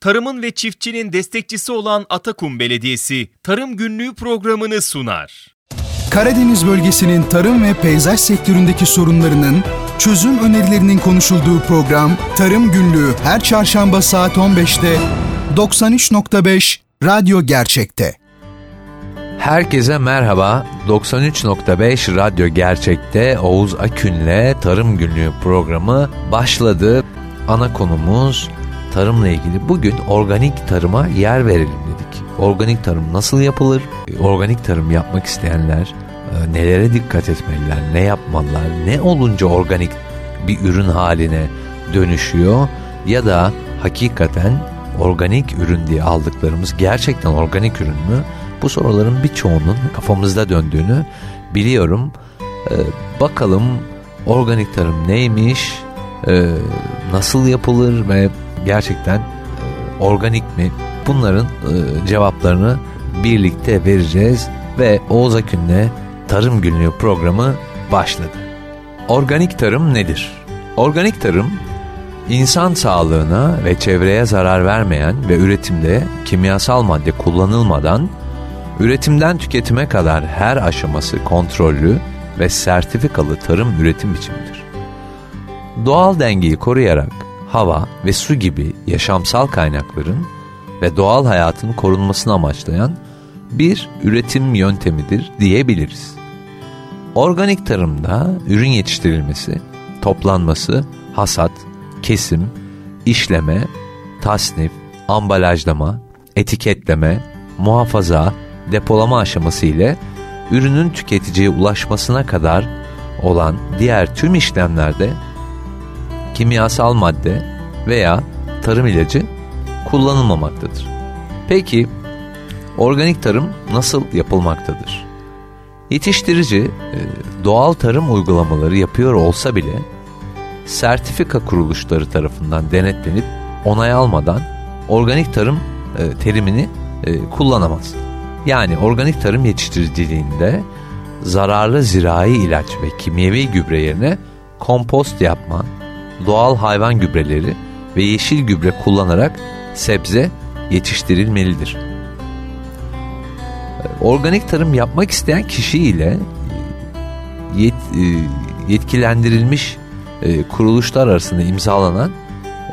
tarımın ve çiftçinin destekçisi olan Atakum Belediyesi Tarım Günlüğü programını sunar. Karadeniz bölgesinin tarım ve peyzaj sektöründeki sorunlarının çözüm önerilerinin konuşulduğu program Tarım Günlüğü her çarşamba saat 15'te 93.5 Radyo Gerçek'te. Herkese merhaba. 93.5 Radyo Gerçek'te Oğuz Akün'le Tarım Günlüğü programı başladı. Ana konumuz tarımla ilgili. Bugün organik tarıma yer verelim dedik. Organik tarım nasıl yapılır? Organik tarım yapmak isteyenler e, nelere dikkat etmeliler? Ne yapmalılar? Ne olunca organik bir ürün haline dönüşüyor? Ya da hakikaten organik ürün diye aldıklarımız gerçekten organik ürün mü? Bu soruların birçoğunun kafamızda döndüğünü biliyorum. Ee, bakalım organik tarım neymiş, nasıl yapılır ve gerçekten e, organik mi? Bunların e, cevaplarını birlikte vereceğiz ve Oğuz Akün'le Tarım Günlüğü programı başladı. Organik tarım nedir? Organik tarım İnsan sağlığına ve çevreye zarar vermeyen ve üretimde kimyasal madde kullanılmadan üretimden tüketime kadar her aşaması kontrollü ve sertifikalı tarım üretim biçimidir. Doğal dengeyi koruyarak hava ve su gibi yaşamsal kaynakların ve doğal hayatın korunmasını amaçlayan bir üretim yöntemidir diyebiliriz. Organik tarımda ürün yetiştirilmesi, toplanması, hasat, kesim, işleme, tasnif, ambalajlama, etiketleme, muhafaza, depolama aşaması ile ürünün tüketiciye ulaşmasına kadar olan diğer tüm işlemlerde kimyasal madde veya tarım ilacı kullanılmamaktadır. Peki organik tarım nasıl yapılmaktadır? Yetiştirici e, doğal tarım uygulamaları yapıyor olsa bile sertifika kuruluşları tarafından denetlenip onay almadan organik tarım e, terimini e, kullanamaz. Yani organik tarım yetiştiriciliğinde zararlı zirai ilaç ve kimyevi gübre yerine kompost yapma, doğal hayvan gübreleri ve yeşil gübre kullanarak sebze yetiştirilmelidir. Organik tarım yapmak isteyen kişi ile yet, e, yetkilendirilmiş e, kuruluşlar arasında imzalanan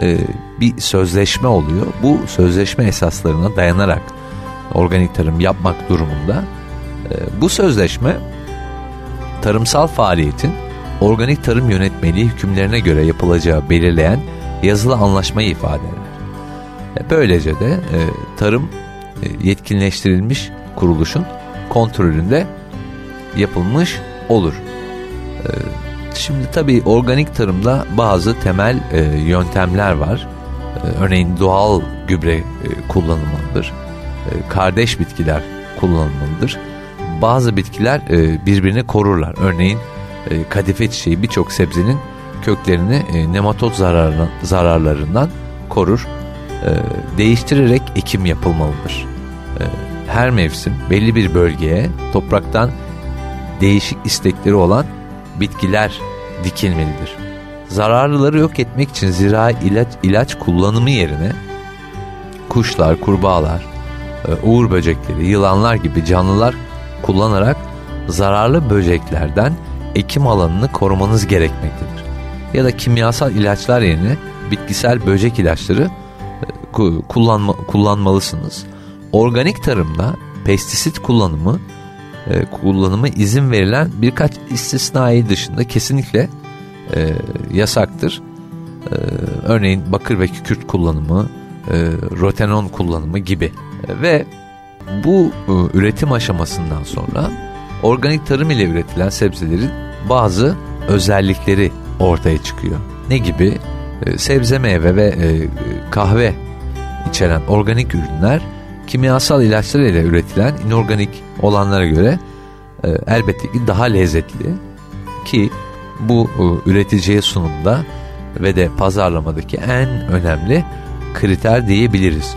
e, bir sözleşme oluyor. Bu sözleşme esaslarına dayanarak organik tarım yapmak durumunda bu sözleşme tarımsal faaliyetin organik tarım yönetmeliği hükümlerine göre yapılacağı belirleyen yazılı anlaşmayı ifade eder. Böylece de e, tarım e, yetkinleştirilmiş kuruluşun kontrolünde yapılmış olur. E, şimdi tabii organik tarımda bazı temel e, yöntemler var. E, örneğin doğal gübre e, kullanılmalıdır. E, kardeş bitkiler kullanılmalıdır. Bazı bitkiler e, birbirini korurlar. Örneğin e, kadife çiçeği birçok sebzenin köklerini e, zararına, zararlarından korur. E, değiştirerek ekim yapılmalıdır. Her mevsim belli bir bölgeye topraktan değişik istekleri olan bitkiler dikilmelidir. Zararlıları yok etmek için zirai ilaç, ilaç kullanımı yerine kuşlar, kurbağalar, uğur böcekleri, yılanlar gibi canlılar kullanarak zararlı böceklerden ekim alanını korumanız gerekmektedir. Ya da kimyasal ilaçlar yerine bitkisel böcek ilaçları e, kullanma, kullanmalısınız. Organik tarımda pestisit kullanımı e, kullanımı izin verilen birkaç istisnai dışında kesinlikle e, yasaktır. E, örneğin bakır ve kükürt kullanımı, e, rotenon kullanımı gibi. E, ve bu e, üretim aşamasından sonra organik tarım ile üretilen sebzelerin bazı özellikleri ortaya çıkıyor. Ne gibi? E, sebze, meyve ve e, kahve içeren organik ürünler kimyasal ilaçlar ile üretilen inorganik olanlara göre e, elbette ki daha lezzetli ki bu e, üreticiye sunumda ve de pazarlamadaki en önemli kriter diyebiliriz.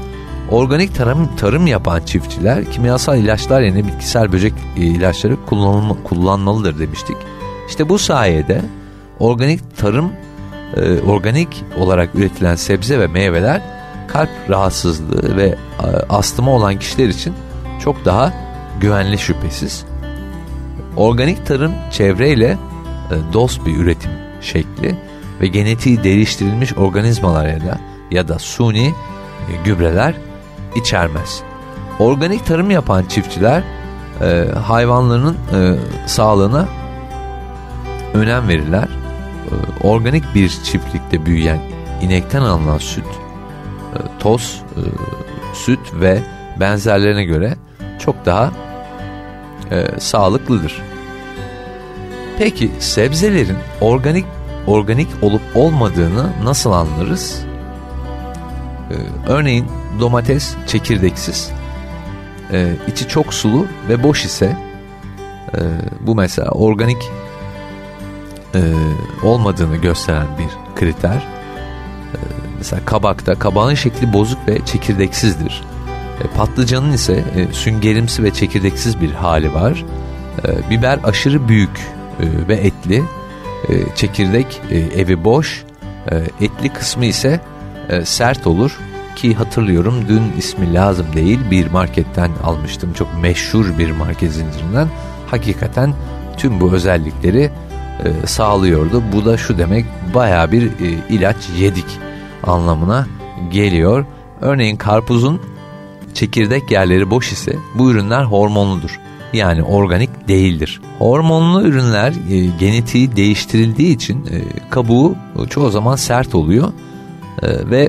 Organik tarım, tarım yapan çiftçiler kimyasal ilaçlar yerine bitkisel böcek e, ilaçları kullanılma, kullanmalıdır demiştik. İşte bu sayede organik tarım, e, organik olarak üretilen sebze ve meyveler kalp rahatsızlığı ve e, astımı olan kişiler için çok daha güvenli şüphesiz. Organik tarım çevreyle e, dost bir üretim şekli ve genetiği değiştirilmiş organizmalarla ya da suni e, gübreler içermez. Organik tarım yapan çiftçiler e, hayvanlarının e, sağlığına önem verirler. E, organik bir çiftlikte büyüyen inekten alınan süt, e, toz, e, süt ve benzerlerine göre çok daha e, sağlıklıdır. Peki sebzelerin organik organik olup olmadığını nasıl anlarız? Ee, örneğin domates çekirdeksiz, ee, içi çok sulu ve boş ise e, bu mesela organik e, olmadığını gösteren bir kriter. E, mesela kabakta kabağın şekli bozuk ve çekirdeksizdir. E, patlıcanın ise e, süngerimsi ve çekirdeksiz bir hali var. E, biber aşırı büyük e, ve etli. E, çekirdek e, evi boş. E, etli kısmı ise e, sert olur ki hatırlıyorum dün ismi lazım değil bir marketten almıştım. Çok meşhur bir market zincirinden. Hakikaten tüm bu özellikleri e, sağlıyordu. Bu da şu demek baya bir e, ilaç yedik anlamına geliyor. Örneğin karpuzun çekirdek yerleri boş ise bu ürünler hormonludur. Yani organik değildir. Hormonlu ürünler e, genetiği değiştirildiği için e, kabuğu çoğu zaman sert oluyor e, ve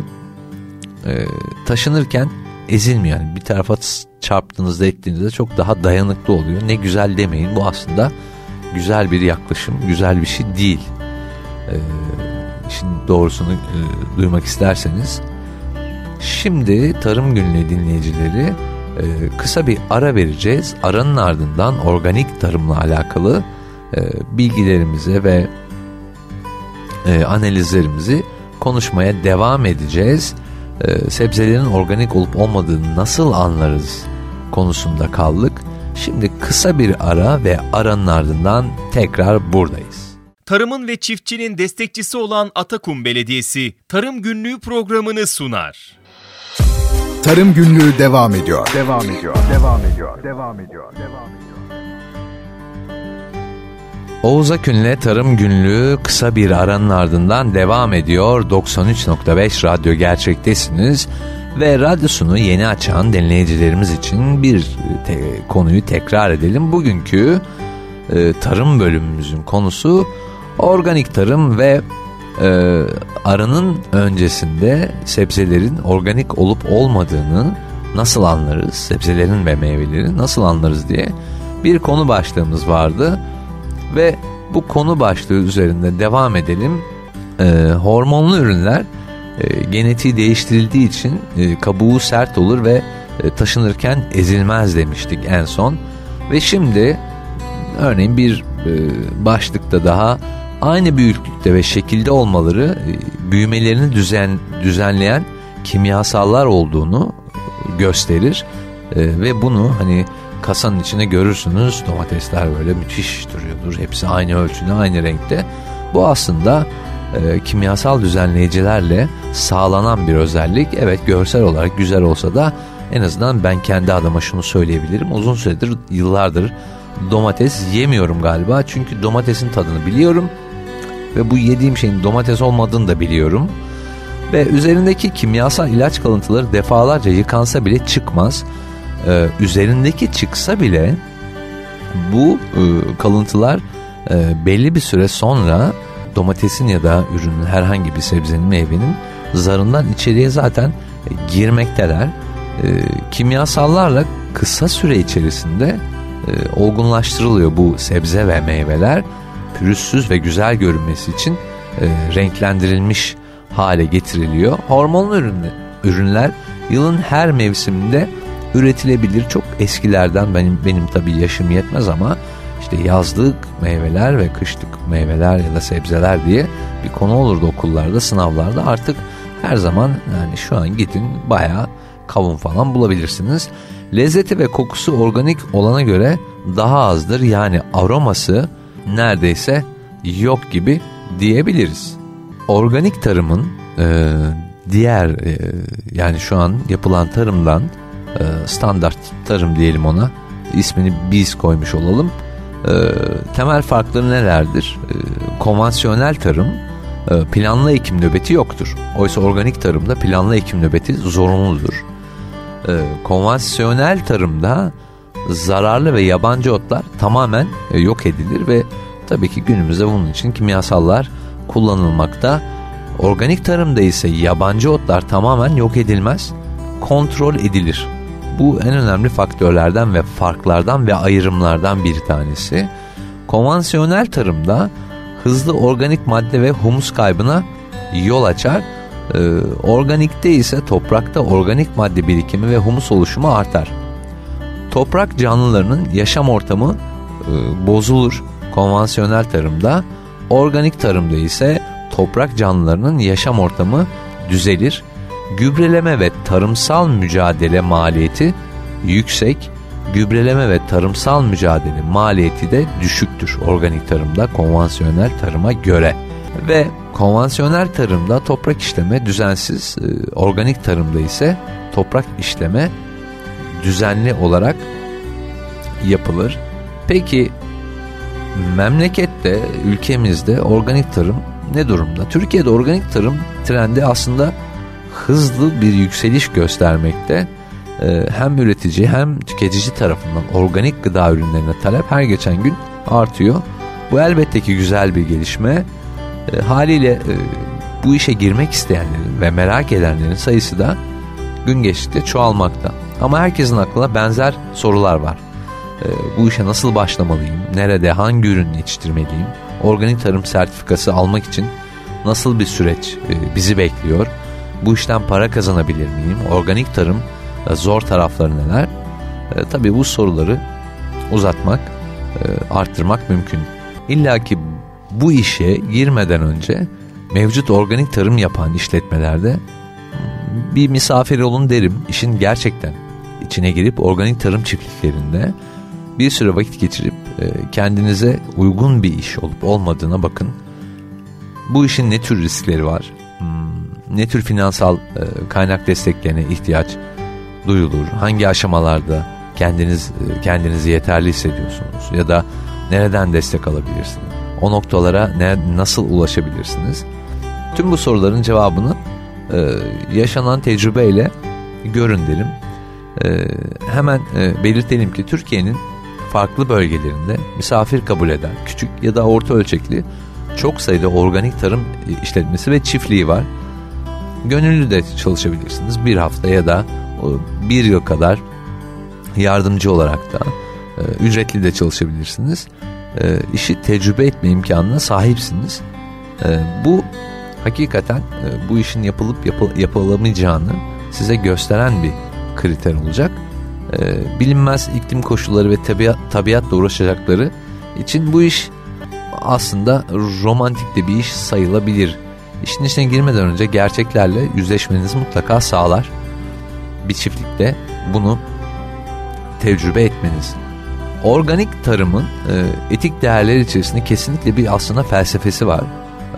e, taşınırken ezilmiyor. Yani bir tarafa çarptığınızda ettiğinizde çok daha dayanıklı oluyor. Ne güzel demeyin bu aslında güzel bir yaklaşım, güzel bir şey değil. E, şimdi doğrusunu e, duymak isterseniz. Şimdi Tarım Günlüğü dinleyicileri e, kısa bir ara vereceğiz. Aranın ardından organik tarımla alakalı e, bilgilerimize ve e, analizlerimizi konuşmaya devam edeceğiz e, sebzelerin organik olup olmadığını nasıl anlarız konusunda kaldık. Şimdi kısa bir ara ve aranın ardından tekrar buradayız. Tarımın ve çiftçinin destekçisi olan Atakum Belediyesi Tarım Günlüğü programını sunar. Tarım Günlüğü devam ediyor. Devam ediyor. Devam ediyor. Devam ediyor. Devam ediyor. Oğuz Akün'le Tarım Günlüğü kısa bir aranın ardından devam ediyor. 93.5 Radyo gerçektesiniz ve radyosunu yeni açan dinleyicilerimiz için bir te konuyu tekrar edelim. Bugünkü e, tarım bölümümüzün konusu organik tarım ve e, arının öncesinde sebzelerin organik olup olmadığını nasıl anlarız? Sebzelerin ve meyvelerin nasıl anlarız diye bir konu başlığımız vardı. Ve bu konu başlığı üzerinde devam edelim. Ee, hormonlu ürünler e, genetiği değiştirildiği için e, kabuğu sert olur ve e, taşınırken ezilmez demiştik en son. Ve şimdi örneğin bir e, başlıkta daha aynı büyüklükte ve şekilde olmaları e, büyümelerini düzen düzenleyen kimyasallar olduğunu gösterir. E, ve bunu hani kasanın içine görürsünüz domatesler böyle müthiş duruyordur. Hepsi aynı ölçüde aynı renkte. Bu aslında e, kimyasal düzenleyicilerle sağlanan bir özellik. Evet görsel olarak güzel olsa da en azından ben kendi adıma şunu söyleyebilirim. Uzun süredir yıllardır domates yemiyorum galiba. Çünkü domatesin tadını biliyorum. Ve bu yediğim şeyin domates olmadığını da biliyorum. Ve üzerindeki kimyasal ilaç kalıntıları defalarca yıkansa bile çıkmaz e, üzerindeki çıksa bile bu e, kalıntılar e, belli bir süre sonra domatesin ya da ürünün herhangi bir sebzenin meyvenin zarından içeriye zaten girmekteler. E, kimyasallarla kısa süre içerisinde e, olgunlaştırılıyor bu sebze ve meyveler. Pürüzsüz ve güzel görünmesi için e, renklendirilmiş hale getiriliyor. Hormonlu ürünler, ürünler yılın her mevsiminde üretilebilir. Çok eskilerden benim benim tabii yaşım yetmez ama işte yazlık meyveler ve kışlık meyveler ya da sebzeler diye bir konu olurdu okullarda, sınavlarda. Artık her zaman yani şu an gidin bayağı kavun falan bulabilirsiniz. Lezzeti ve kokusu organik olana göre daha azdır. Yani aroması neredeyse yok gibi diyebiliriz. Organik tarımın e, diğer e, yani şu an yapılan tarımdan e, standart tarım diyelim ona ismini biz koymuş olalım. E, temel farkları nelerdir? E, konvansiyonel tarım e, planlı ekim nöbeti yoktur. Oysa organik tarımda planlı ekim nöbeti zorunludur. E, konvansiyonel tarımda zararlı ve yabancı otlar tamamen e, yok edilir ve tabii ki günümüzde bunun için kimyasallar kullanılmakta. Organik tarımda ise yabancı otlar tamamen yok edilmez, kontrol edilir. Bu en önemli faktörlerden ve farklardan ve ayrımlardan bir tanesi. Konvansiyonel tarımda hızlı organik madde ve humus kaybına yol açar. Ee, organikte ise toprakta organik madde birikimi ve humus oluşumu artar. Toprak canlılarının yaşam ortamı e, bozulur konvansiyonel tarımda. Organik tarımda ise toprak canlılarının yaşam ortamı düzelir. Gübreleme ve tarımsal mücadele maliyeti yüksek, gübreleme ve tarımsal mücadele maliyeti de düşüktür organik tarımda konvansiyonel tarıma göre. Ve konvansiyonel tarımda toprak işleme düzensiz, e, organik tarımda ise toprak işleme düzenli olarak yapılır. Peki memlekette, ülkemizde organik tarım ne durumda? Türkiye'de organik tarım trendi aslında hızlı bir yükseliş göstermekte. Ee, hem üretici hem tüketici tarafından organik gıda ürünlerine talep her geçen gün artıyor. Bu elbette ki güzel bir gelişme. E, haliyle e, bu işe girmek isteyenlerin ve merak edenlerin sayısı da gün geçtikçe çoğalmakta. Ama herkesin aklına benzer sorular var. E, bu işe nasıl başlamalıyım? Nerede, hangi ürünü yetiştirmeliyim? Organik tarım sertifikası almak için nasıl bir süreç e, bizi bekliyor? Bu işten para kazanabilir miyim? Organik tarım e, zor tarafları neler? E, tabii bu soruları uzatmak, e, arttırmak mümkün. İlla ki bu işe girmeden önce mevcut organik tarım yapan işletmelerde bir misafir olun derim. İşin gerçekten içine girip organik tarım çiftliklerinde bir süre vakit geçirip e, kendinize uygun bir iş olup olmadığına bakın. Bu işin ne tür riskleri var? Ne tür finansal e, kaynak desteklerine ihtiyaç duyulur? Hangi aşamalarda kendiniz e, kendinizi yeterli hissediyorsunuz ya da nereden destek alabilirsiniz? O noktalara ne, nasıl ulaşabilirsiniz? Tüm bu soruların cevabını e, yaşanan tecrübeyle görün derim. E, hemen e, belirtelim ki Türkiye'nin farklı bölgelerinde misafir kabul eden küçük ya da orta ölçekli çok sayıda organik tarım işletmesi ve çiftliği var. Gönüllü de çalışabilirsiniz bir hafta ya da bir yıl kadar yardımcı olarak da e, ücretli de çalışabilirsiniz. E, işi tecrübe etme imkanına sahipsiniz. E, bu hakikaten e, bu işin yapılıp yapı, yapılamayacağını size gösteren bir kriter olacak. E, bilinmez iklim koşulları ve tabiat, tabiatla uğraşacakları için bu iş aslında romantik de bir iş sayılabilir. İşin içine girmeden önce gerçeklerle yüzleşmeniz mutlaka sağlar. Bir çiftlikte bunu tecrübe etmeniz. Organik tarımın e, etik değerler içerisinde kesinlikle bir aslında felsefesi var.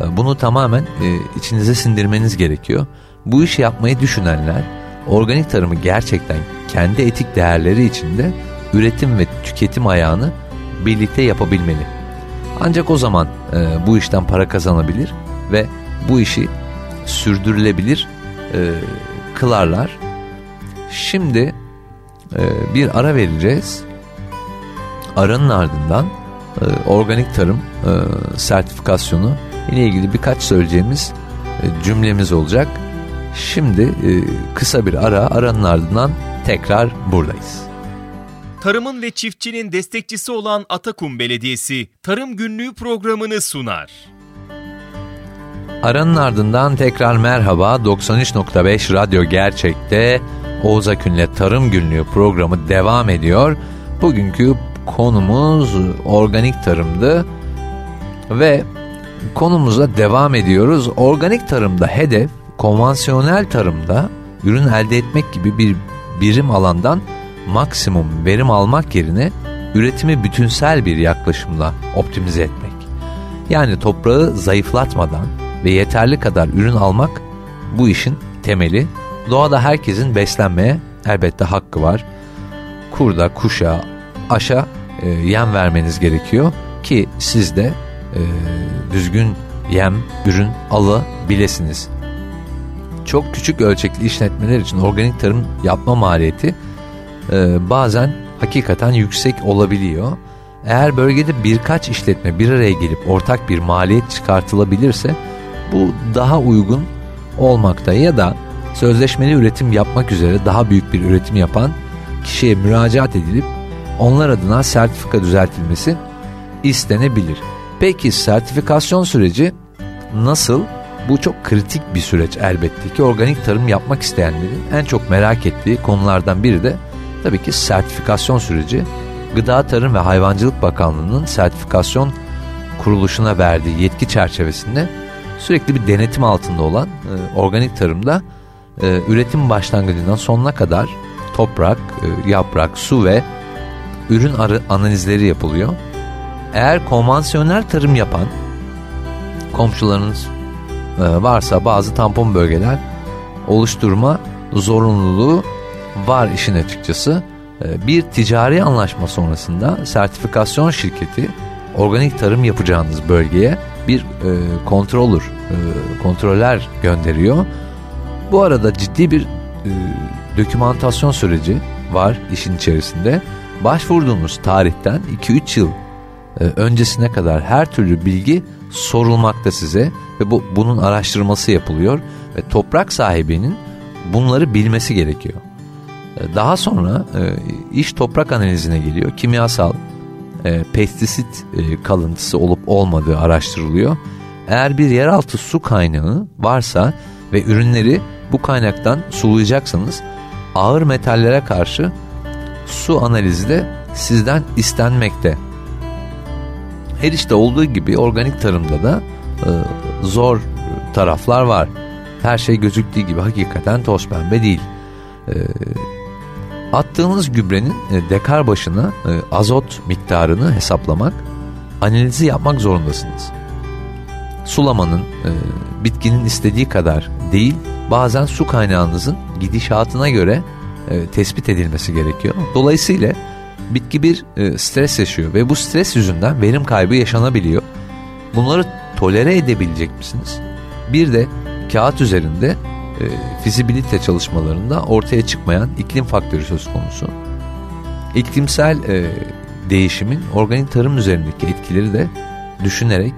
E, bunu tamamen e, içinize sindirmeniz gerekiyor. Bu işi yapmayı düşünenler organik tarımı gerçekten kendi etik değerleri içinde üretim ve tüketim ayağını birlikte yapabilmeli. Ancak o zaman e, bu işten para kazanabilir ve bu işi sürdürülebilir e, kılarlar. Şimdi e, bir ara vereceğiz. Aranın ardından e, organik tarım e, sertifikasyonu ile ilgili birkaç söyleyeceğimiz e, cümlemiz olacak. Şimdi e, kısa bir ara aranın ardından tekrar buradayız. Tarımın ve çiftçinin destekçisi olan Atakum Belediyesi Tarım Günlüğü programını sunar. Aranın ardından tekrar merhaba 93.5 Radyo Gerçek'te Oğuz Akün'le Tarım Günlüğü programı devam ediyor. Bugünkü konumuz organik tarımdı ve konumuza devam ediyoruz. Organik tarımda hedef konvansiyonel tarımda ürün elde etmek gibi bir birim alandan maksimum verim almak yerine üretimi bütünsel bir yaklaşımla optimize etmek. Yani toprağı zayıflatmadan ve yeterli kadar ürün almak bu işin temeli. Doğada herkesin beslenmeye elbette hakkı var. Kurda, kuşa, aşa e, yem vermeniz gerekiyor ki siz de e, düzgün yem, ürün alabilirsiniz. Çok küçük ölçekli işletmeler için organik tarım yapma maliyeti e, bazen hakikaten yüksek olabiliyor. Eğer bölgede birkaç işletme bir araya gelip ortak bir maliyet çıkartılabilirse bu daha uygun olmakta ya da sözleşmeli üretim yapmak üzere daha büyük bir üretim yapan kişiye müracaat edilip onlar adına sertifika düzeltilmesi istenebilir. Peki sertifikasyon süreci nasıl? Bu çok kritik bir süreç elbette ki organik tarım yapmak isteyenlerin en çok merak ettiği konulardan biri de tabii ki sertifikasyon süreci. Gıda Tarım ve Hayvancılık Bakanlığı'nın sertifikasyon kuruluşuna verdiği yetki çerçevesinde sürekli bir denetim altında olan e, organik tarımda e, üretim başlangıcından sonuna kadar toprak, e, yaprak, su ve ürün arı analizleri yapılıyor. Eğer konvansiyonel tarım yapan komşularınız e, varsa bazı tampon bölgeler oluşturma zorunluluğu var işin açıkçası. E, bir ticari anlaşma sonrasında sertifikasyon şirketi organik tarım yapacağınız bölgeye bir e, kontrolür, e, kontroller gönderiyor. Bu arada ciddi bir e, dokümantasyon süreci var işin içerisinde. Başvurduğunuz tarihten 2-3 yıl e, öncesine kadar her türlü bilgi sorulmakta size ve bu bunun araştırması yapılıyor ve toprak sahibinin bunları bilmesi gerekiyor. E, daha sonra e, iş toprak analizine geliyor. Kimyasal, e, pestisit e, kalıntısı olup olmadığı araştırılıyor. Eğer bir yeraltı su kaynağı varsa ve ürünleri bu kaynaktan sulayacaksanız ağır metallere karşı su analizi de sizden istenmekte. Her işte olduğu gibi organik tarımda da e, zor taraflar var. Her şey gözüktüğü gibi hakikaten toz pembe değil. E, attığınız gübrenin e, dekar başına e, azot miktarını hesaplamak, analizi yapmak zorundasınız. Sulamanın e, bitkinin istediği kadar değil, bazen su kaynağınızın gidişatına göre tespit edilmesi gerekiyor. Dolayısıyla bitki bir stres yaşıyor ve bu stres yüzünden verim kaybı yaşanabiliyor. Bunları tolere edebilecek misiniz? Bir de kağıt üzerinde e, fizibilite çalışmalarında ortaya çıkmayan iklim faktörü söz konusu. İklimsel e, değişimin organik tarım üzerindeki etkileri de düşünerek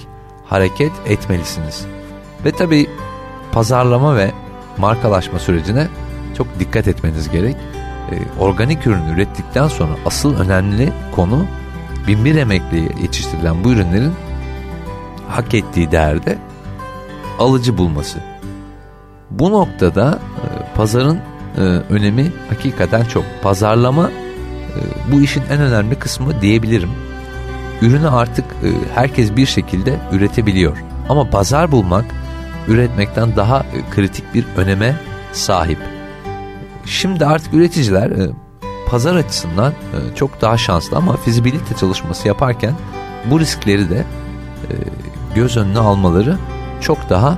hareket etmelisiniz. Ve tabi pazarlama ve markalaşma sürecine çok dikkat etmeniz gerek. E, organik ürün ürettikten sonra asıl önemli konu binbir emekliye yetiştirilen bu ürünlerin hak ettiği değerde alıcı bulması. Bu noktada e, pazarın e, önemi hakikaten çok. Pazarlama e, bu işin en önemli kısmı diyebilirim. Ürünü artık e, herkes bir şekilde üretebiliyor. Ama pazar bulmak üretmekten daha e, kritik bir öneme sahip. Şimdi artık üreticiler e, pazar açısından e, çok daha şanslı ama fizibilite çalışması yaparken bu riskleri de e, göz önüne almaları çok daha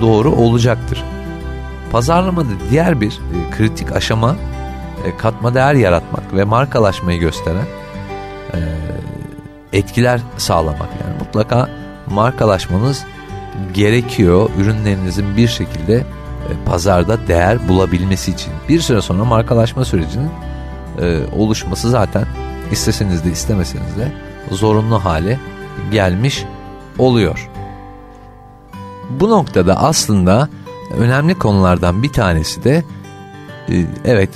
doğru olacaktır. Pazarlamada diğer bir e, kritik aşama e, katma değer yaratmak ve markalaşmayı gösteren e, etkiler sağlamak. Yani mutlaka markalaşmanız gerekiyor ürünlerinizin bir şekilde e, pazarda değer bulabilmesi için. Bir süre sonra markalaşma sürecinin e, oluşması zaten isteseniz de istemeseniz de zorunlu hale gelmiş oluyor. Bu noktada aslında önemli konulardan bir tanesi de e, evet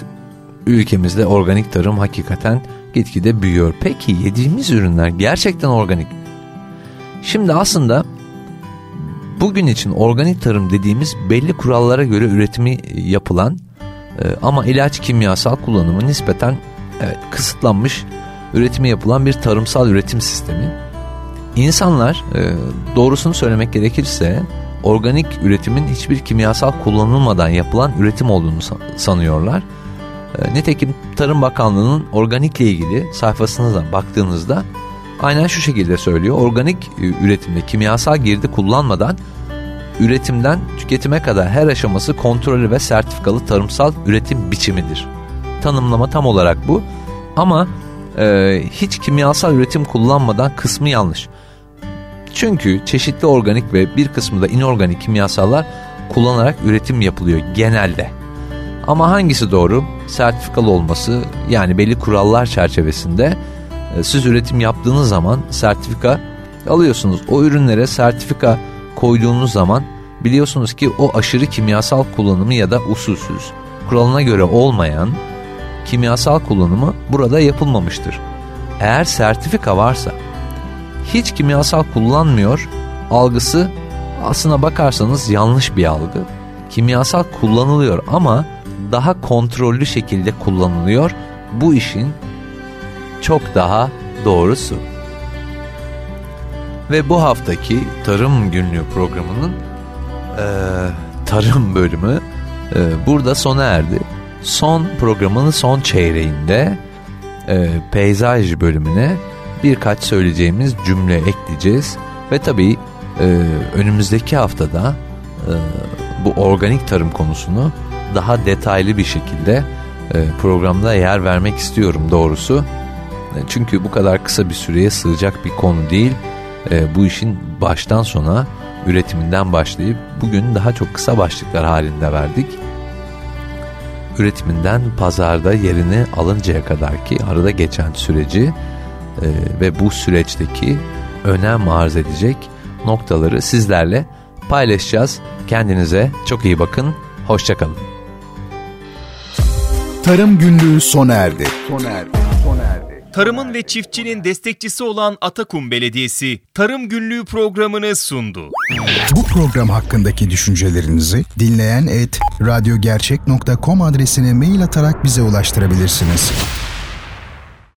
ülkemizde organik tarım hakikaten gitgide büyüyor. Peki yediğimiz ürünler gerçekten organik mi? Şimdi aslında bugün için organik tarım dediğimiz belli kurallara göre üretimi yapılan e, ama ilaç kimyasal kullanımı nispeten evet kısıtlanmış üretimi yapılan bir tarımsal üretim sistemi. İnsanlar e, doğrusunu söylemek gerekirse organik üretimin hiçbir kimyasal kullanılmadan yapılan üretim olduğunu sanıyorlar. E, nitekim Tarım Bakanlığı'nın organikle ilgili sayfasına baktığınızda aynen şu şekilde söylüyor. Organik e, üretimde kimyasal girdi kullanmadan üretimden tüketime kadar her aşaması kontrollü ve sertifikalı tarımsal üretim biçimidir. Tanımlama tam olarak bu. Ama e, hiç kimyasal üretim kullanmadan kısmı yanlış. Çünkü çeşitli organik ve bir kısmı da inorganik kimyasallar kullanarak üretim yapılıyor genelde. Ama hangisi doğru? Sertifikalı olması yani belli kurallar çerçevesinde e, siz üretim yaptığınız zaman sertifika alıyorsunuz. O ürünlere sertifika koyduğunuz zaman biliyorsunuz ki o aşırı kimyasal kullanımı ya da usulsüz, kuralına göre olmayan kimyasal kullanımı burada yapılmamıştır. Eğer sertifika varsa hiç kimyasal kullanmıyor algısı aslına bakarsanız yanlış bir algı. Kimyasal kullanılıyor ama daha kontrollü şekilde kullanılıyor. Bu işin çok daha doğrusu. Ve bu haftaki Tarım Günlüğü programının e, tarım bölümü e, burada sona erdi. Son programın son çeyreğinde e, peyzaj bölümüne birkaç söyleyeceğimiz cümle ekleyeceğiz. Ve tabii e, önümüzdeki haftada e, bu organik tarım konusunu daha detaylı bir şekilde e, programda yer vermek istiyorum doğrusu. E, çünkü bu kadar kısa bir süreye sığacak bir konu değil. E, bu işin baştan sona üretiminden başlayıp bugün daha çok kısa başlıklar halinde verdik. Üretiminden pazarda yerini alıncaya kadar ki arada geçen süreci e, ve bu süreçteki önem arz edecek noktaları sizlerle paylaşacağız. Kendinize çok iyi bakın. Hoşçakalın. Tarım günlüğü sona erdi. Sona erdi. Sona erdi. Tarımın ve çiftçinin destekçisi olan Atakum Belediyesi Tarım Günlüğü programını sundu. Bu program hakkındaki düşüncelerinizi dinleyen et radyogercek.com adresine mail atarak bize ulaştırabilirsiniz.